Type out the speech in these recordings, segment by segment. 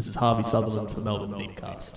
This is Harvey Sutherland for Melbourne Beatcast.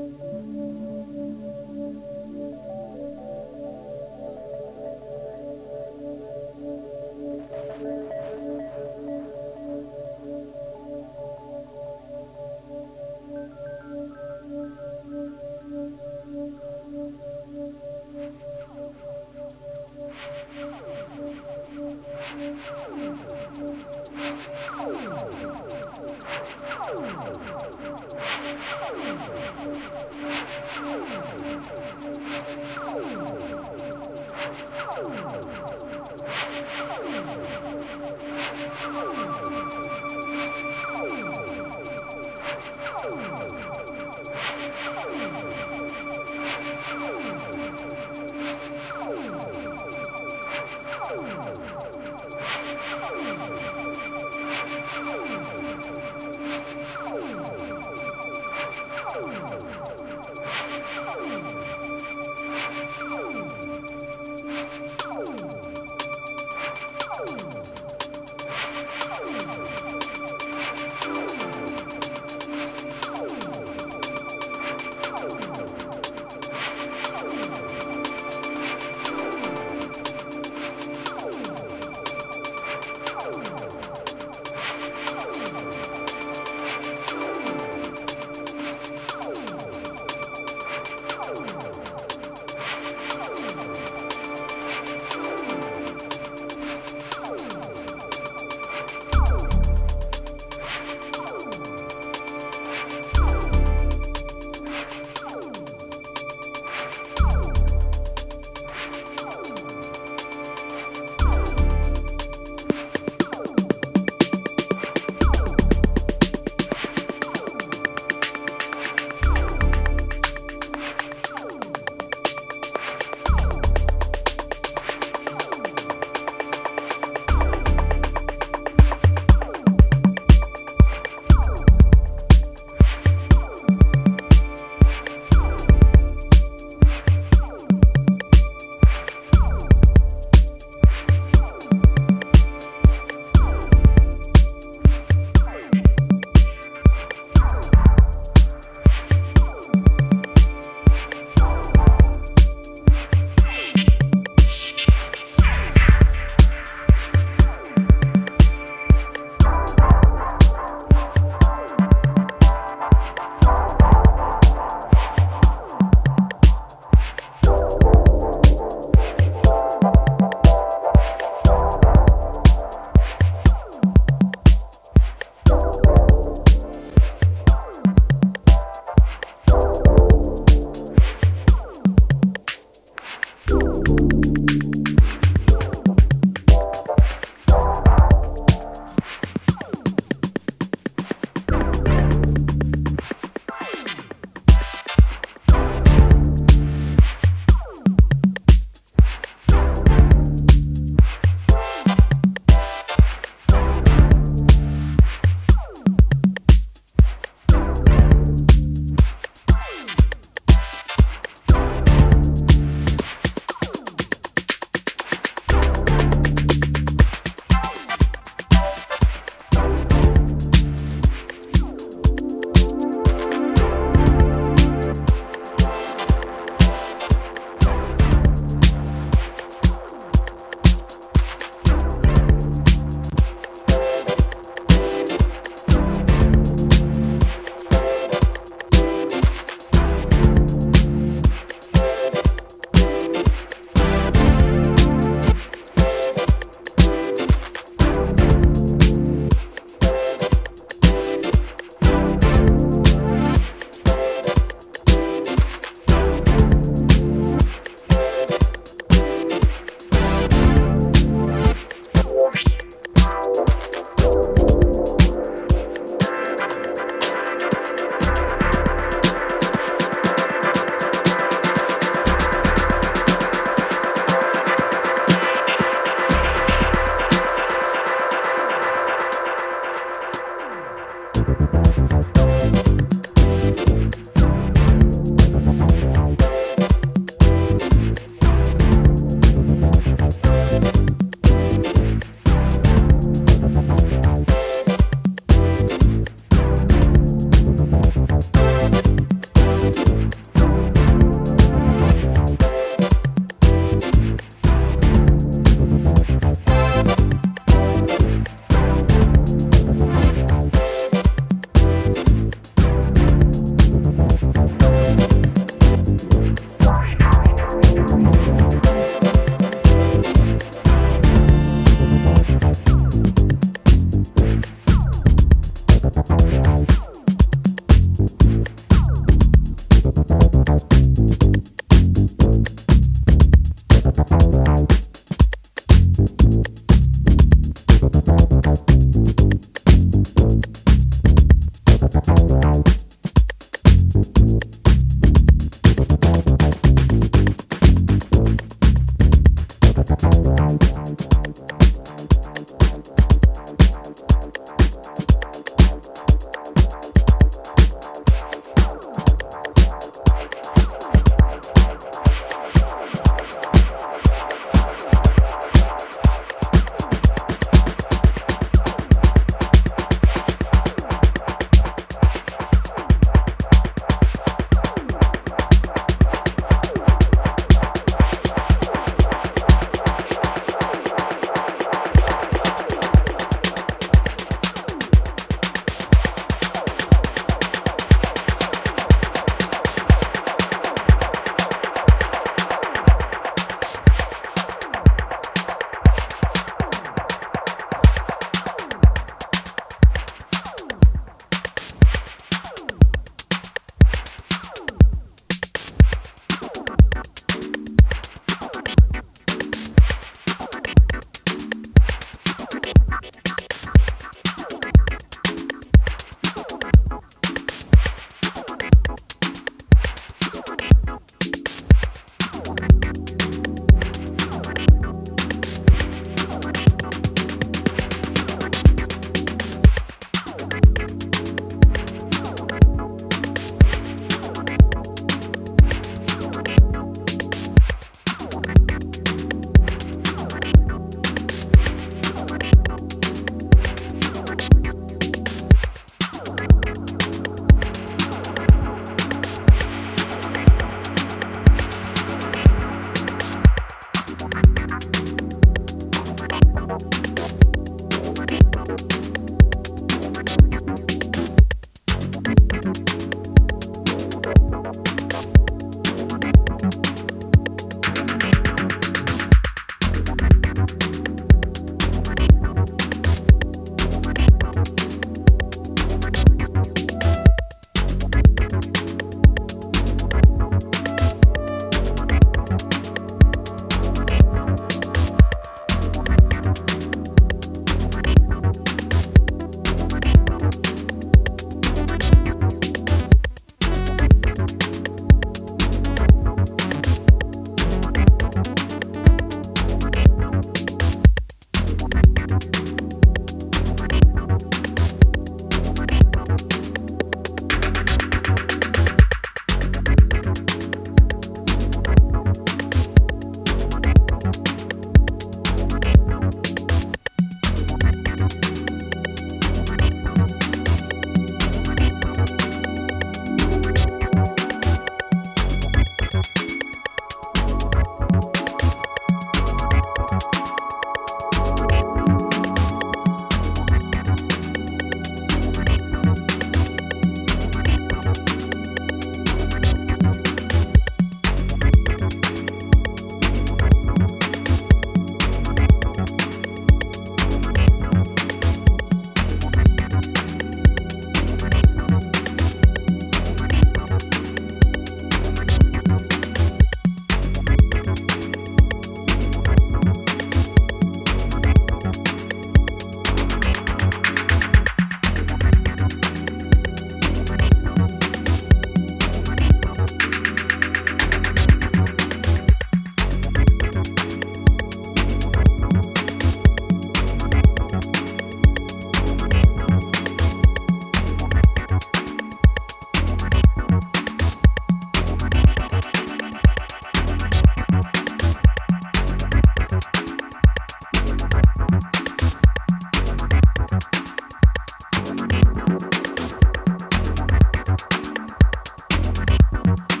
Bye.